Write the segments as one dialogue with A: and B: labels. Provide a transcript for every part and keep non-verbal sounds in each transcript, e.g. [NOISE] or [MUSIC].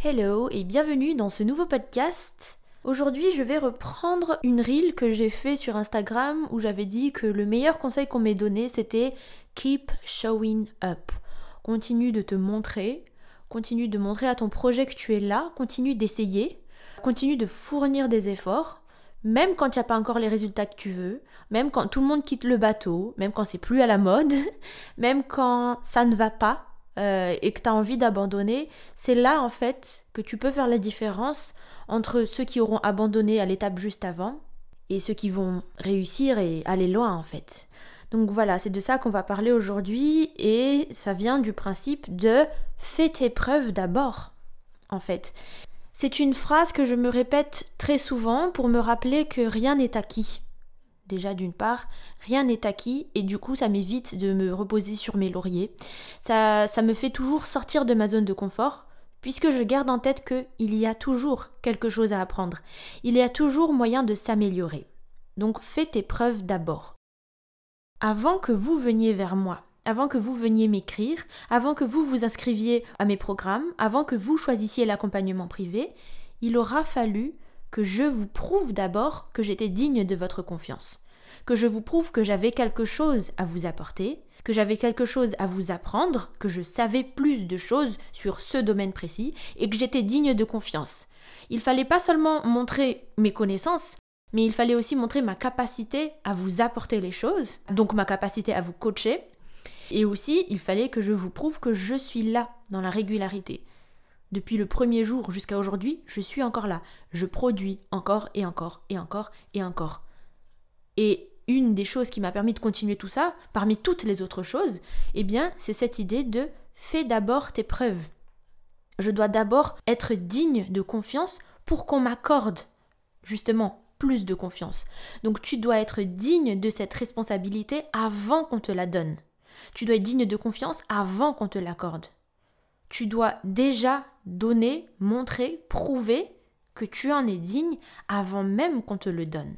A: Hello et bienvenue dans ce nouveau podcast. Aujourd'hui, je vais reprendre une reel que j'ai fait sur Instagram où j'avais dit que le meilleur conseil qu'on m'ait donné c'était keep showing up. Continue de te montrer, continue de montrer à ton projet que tu es là, continue d'essayer, continue de fournir des efforts, même quand il n'y a pas encore les résultats que tu veux, même quand tout le monde quitte le bateau, même quand c'est plus à la mode, [LAUGHS] même quand ça ne va pas, euh, et que tu as envie d'abandonner, c'est là en fait que tu peux faire la différence entre ceux qui auront abandonné à l'étape juste avant et ceux qui vont réussir et aller loin en fait. Donc voilà, c'est de ça qu'on va parler aujourd'hui et ça vient du principe de fais tes preuves d'abord en fait. C'est une phrase que je me répète très souvent pour me rappeler que rien n'est acquis. Déjà d'une part, rien n'est acquis et du coup ça m'évite de me reposer sur mes lauriers. Ça, ça me fait toujours sortir de ma zone de confort puisque je garde en tête qu'il y a toujours quelque chose à apprendre. Il y a toujours moyen de s'améliorer. Donc fais tes preuves d'abord. Avant que vous veniez vers moi, avant que vous veniez m'écrire, avant que vous vous inscriviez à mes programmes, avant que vous choisissiez l'accompagnement privé, il aura fallu que je vous prouve d'abord que j'étais digne de votre confiance, que je vous prouve que j'avais quelque chose à vous apporter, que j'avais quelque chose à vous apprendre, que je savais plus de choses sur ce domaine précis et que j'étais digne de confiance. Il fallait pas seulement montrer mes connaissances, mais il fallait aussi montrer ma capacité à vous apporter les choses, donc ma capacité à vous coacher. Et aussi, il fallait que je vous prouve que je suis là dans la régularité, depuis le premier jour jusqu'à aujourd'hui, je suis encore là. Je produis encore et encore et encore et encore. Et une des choses qui m'a permis de continuer tout ça, parmi toutes les autres choses, eh bien, c'est cette idée de fais d'abord tes preuves. Je dois d'abord être digne de confiance pour qu'on m'accorde justement plus de confiance. Donc tu dois être digne de cette responsabilité avant qu'on te la donne. Tu dois être digne de confiance avant qu'on te l'accorde tu dois déjà donner, montrer, prouver que tu en es digne avant même qu'on te le donne.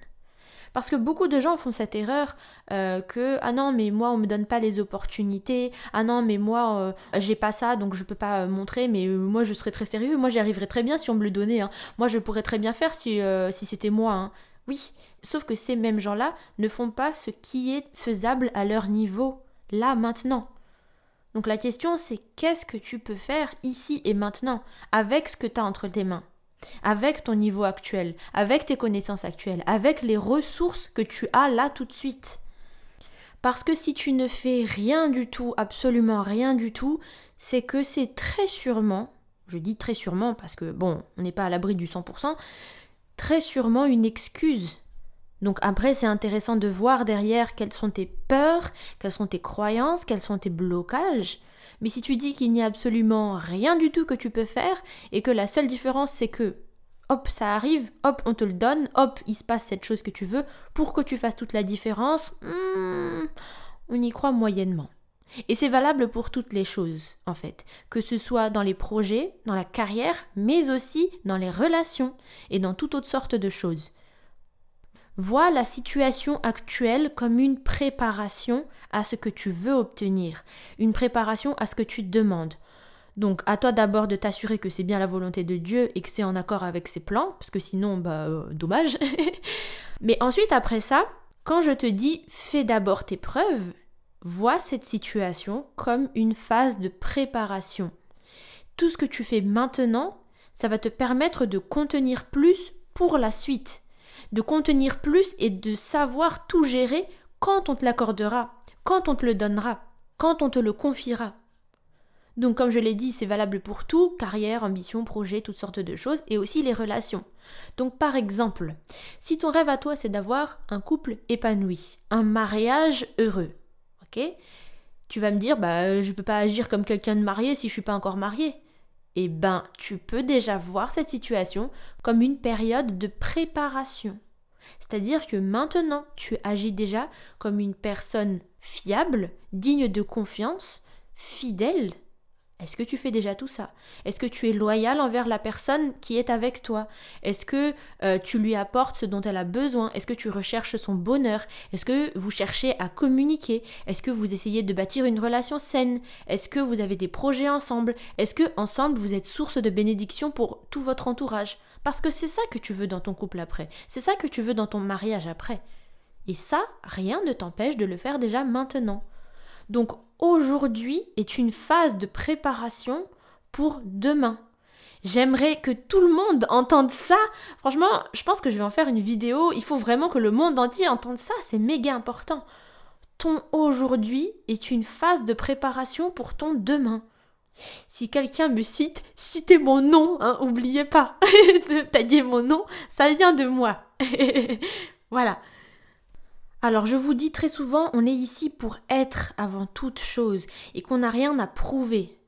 A: Parce que beaucoup de gens font cette erreur euh, que ah non mais moi on me donne pas les opportunités ah non mais moi euh, j'ai pas ça donc je peux pas euh, montrer mais moi je serais très sérieux moi j'y arriverais très bien si on me le donnait hein. moi je pourrais très bien faire si, c'était moi hein. oui sauf que ces mêmes gens là ne font pas ce qui est faisable à leur niveau là maintenant donc la question c'est qu'est-ce que tu peux faire ici et maintenant avec ce que tu as entre tes mains avec ton niveau actuel, avec tes connaissances actuelles, avec les ressources que tu as là tout de suite? Parce que si tu ne fais rien du tout, absolument rien du tout, c'est que c'est très sûrement, je dis très sûrement parce que bon, on n'est pas à l'abri du 100%, très sûrement une excuse donc après, c'est intéressant de voir derrière quelles sont tes peurs, quelles sont tes croyances, quels sont tes blocages. Mais si tu dis qu'il n'y a absolument rien du tout que tu peux faire et que la seule différence c'est que hop, ça arrive, hop, on te le donne, hop, il se passe cette chose que tu veux pour que tu fasses toute la différence, hmm, on y croit moyennement. Et c'est valable pour toutes les choses, en fait, que ce soit dans les projets, dans la carrière, mais aussi dans les relations et dans toute autre sorte de choses. Vois la situation actuelle comme une préparation à ce que tu veux obtenir, une préparation à ce que tu demandes. Donc à toi d'abord de t'assurer que c'est bien la volonté de Dieu et que c'est en accord avec ses plans, parce que sinon, bah, euh, dommage. [LAUGHS] Mais ensuite, après ça, quand je te dis fais d'abord tes preuves, vois cette situation comme une phase de préparation. Tout ce que tu fais maintenant, ça va te permettre de contenir plus pour la suite de contenir plus et de savoir tout gérer quand on te l'accordera, quand on te le donnera, quand on te le confiera. Donc comme je l'ai dit, c'est valable pour tout, carrière, ambition, projet, toutes sortes de choses, et aussi les relations. Donc par exemple, si ton rêve à toi c'est d'avoir un couple épanoui, un mariage heureux, ok? Tu vas me dire, bah je peux pas agir comme quelqu'un de marié si je suis pas encore marié eh ben, tu peux déjà voir cette situation comme une période de préparation. C'est-à-dire que maintenant, tu agis déjà comme une personne fiable, digne de confiance, fidèle, Est-ce que tu fais déjà tout ça? Est-ce que tu es loyal envers la personne qui est avec toi? Est-ce que euh, tu lui apportes ce dont elle a besoin? Est-ce que tu recherches son bonheur? Est-ce que vous cherchez à communiquer? Est-ce que vous essayez de bâtir une relation saine? Est-ce que vous avez des projets ensemble? Est-ce que ensemble vous êtes source de bénédiction pour tout votre entourage? Parce que c'est ça que tu veux dans ton couple après. C'est ça que tu veux dans ton mariage après. Et ça, rien ne t'empêche de le faire déjà maintenant. Donc aujourd'hui est une phase de préparation pour demain. J'aimerais que tout le monde entende ça. Franchement, je pense que je vais en faire une vidéo. Il faut vraiment que le monde entier entende ça. C'est méga important. Ton aujourd'hui est une phase de préparation pour ton demain. Si quelqu'un me cite, citez mon nom, hein, oubliez pas [LAUGHS] de taguer mon nom, ça vient de moi. [LAUGHS] voilà. Alors je vous dis très souvent, on est ici pour être avant toute chose et qu'on n'a rien à prouver.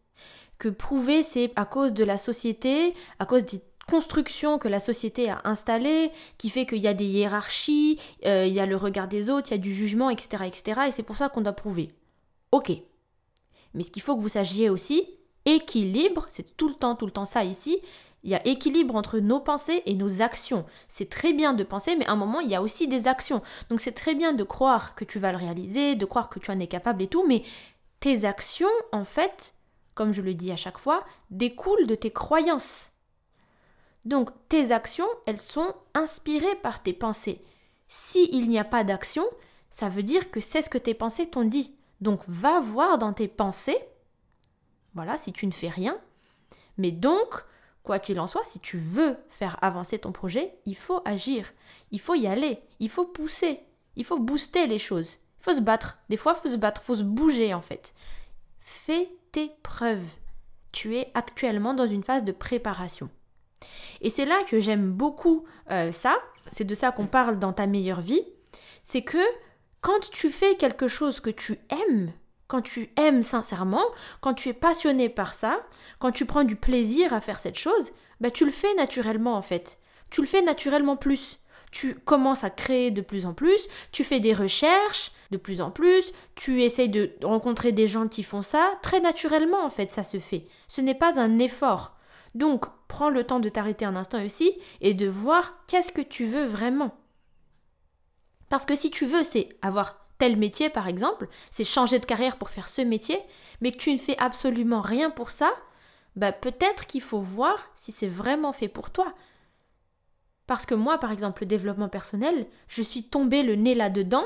A: Que prouver, c'est à cause de la société, à cause des constructions que la société a installées, qui fait qu'il y a des hiérarchies, euh, il y a le regard des autres, il y a du jugement, etc. etc. et c'est pour ça qu'on doit prouver. Ok. Mais ce qu'il faut que vous sachiez aussi, équilibre, c'est tout le temps, tout le temps ça ici, il y a équilibre entre nos pensées et nos actions. C'est très bien de penser, mais à un moment, il y a aussi des actions. Donc c'est très bien de croire que tu vas le réaliser, de croire que tu en es capable et tout, mais tes actions, en fait, comme je le dis à chaque fois, découlent de tes croyances. Donc tes actions, elles sont inspirées par tes pensées. S'il n'y a pas d'action, ça veut dire que c'est ce que tes pensées t'ont dit. Donc va voir dans tes pensées, voilà, si tu ne fais rien. Mais donc, Quoi qu'il en soit, si tu veux faire avancer ton projet, il faut agir, il faut y aller, il faut pousser, il faut booster les choses, il faut se battre. Des fois, il faut se battre, il faut se bouger en fait. Fais tes preuves. Tu es actuellement dans une phase de préparation. Et c'est là que j'aime beaucoup euh, ça, c'est de ça qu'on parle dans ta meilleure vie, c'est que quand tu fais quelque chose que tu aimes, quand tu aimes sincèrement, quand tu es passionné par ça, quand tu prends du plaisir à faire cette chose, bah tu le fais naturellement en fait. Tu le fais naturellement plus. Tu commences à créer de plus en plus, tu fais des recherches de plus en plus, tu essayes de rencontrer des gens qui font ça, très naturellement en fait ça se fait. Ce n'est pas un effort. Donc prends le temps de t'arrêter un instant aussi et de voir qu'est-ce que tu veux vraiment. Parce que si tu veux, c'est avoir tel métier par exemple, c'est changer de carrière pour faire ce métier, mais que tu ne fais absolument rien pour ça, bah peut-être qu'il faut voir si c'est vraiment fait pour toi. Parce que moi, par exemple, le développement personnel, je suis tombée le nez là-dedans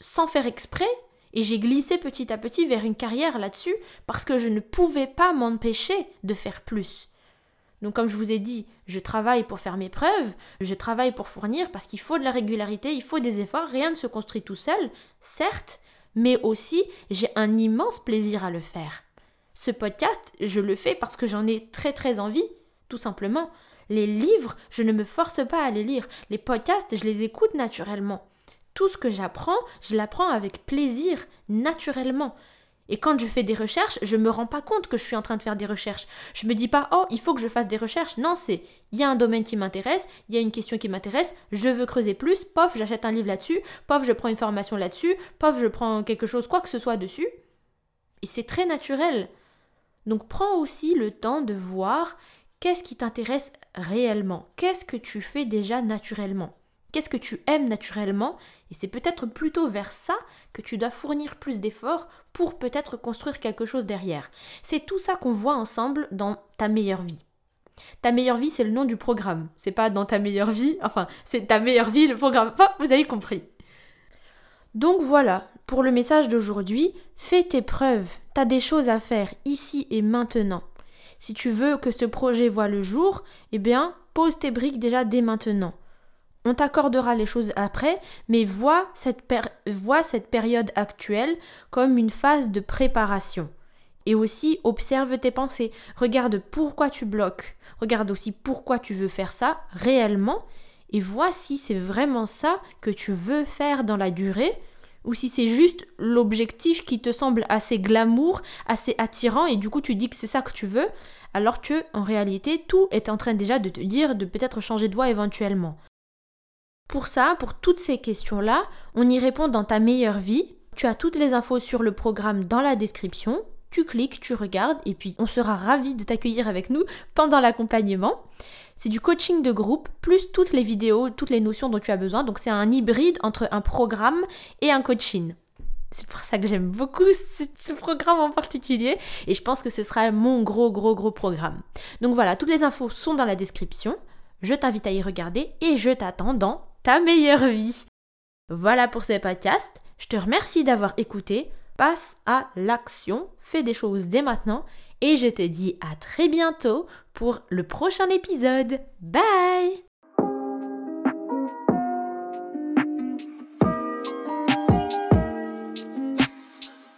A: sans faire exprès et j'ai glissé petit à petit vers une carrière là-dessus parce que je ne pouvais pas m'empêcher de faire plus. Donc comme je vous ai dit, je travaille pour faire mes preuves, je travaille pour fournir parce qu'il faut de la régularité, il faut des efforts, rien ne se construit tout seul, certes, mais aussi j'ai un immense plaisir à le faire. Ce podcast, je le fais parce que j'en ai très très envie, tout simplement. Les livres, je ne me force pas à les lire. Les podcasts, je les écoute naturellement. Tout ce que j'apprends, je l'apprends avec plaisir, naturellement. Et quand je fais des recherches, je me rends pas compte que je suis en train de faire des recherches. Je me dis pas oh, il faut que je fasse des recherches. Non, c'est il y a un domaine qui m'intéresse, il y a une question qui m'intéresse, je veux creuser plus, pof, j'achète un livre là-dessus, pof, je prends une formation là-dessus, pof, je prends quelque chose quoi que ce soit dessus. Et c'est très naturel. Donc prends aussi le temps de voir qu'est-ce qui t'intéresse réellement, qu'est-ce que tu fais déjà naturellement? Qu'est-ce que tu aimes naturellement Et c'est peut-être plutôt vers ça que tu dois fournir plus d'efforts pour peut-être construire quelque chose derrière. C'est tout ça qu'on voit ensemble dans ta meilleure vie. Ta meilleure vie, c'est le nom du programme. C'est pas dans ta meilleure vie, [LAUGHS] enfin, c'est ta meilleure vie, le programme. Enfin, vous avez compris. Donc voilà, pour le message d'aujourd'hui, fais tes preuves. T'as des choses à faire ici et maintenant. Si tu veux que ce projet voit le jour, eh bien, pose tes briques déjà dès maintenant. On t'accordera les choses après, mais vois cette, période actuelle comme une phase de préparation. Et aussi observe tes pensées. Regarde pourquoi tu bloques. Regarde aussi pourquoi tu veux faire ça réellement. Et vois si c'est vraiment ça que tu veux faire dans la durée ou si c'est juste l'objectif qui te semble assez glamour, assez attirant et du coup tu dis que c'est ça que tu veux, alors que en réalité tout est en train déjà de te dire de peut-être changer de voie éventuellement. Pour ça, pour toutes ces questions-là, on y répond dans ta meilleure vie. Tu as toutes les infos sur le programme dans la description. tu cliques, tu regardes et puis on sera ravis de t'accueillir avec nous pendant l'accompagnement. C'est du coaching de groupe plus toutes les vidéos, toutes les notions dont tu as besoin. Donc c'est un hybride entre un programme et un coaching. C'est pour ça que j'aime beaucoup ce, programme en particulier et je pense que ce sera mon gros gros gros programme. Donc voilà, toutes les infos sont dans la description. Je t'invite à y regarder et je t'attends dans meilleure vie. Voilà pour ce podcast. Je te remercie d'avoir écouté. Passe à l'action, fais des choses dès maintenant et je te dis à très bientôt pour le prochain épisode. Bye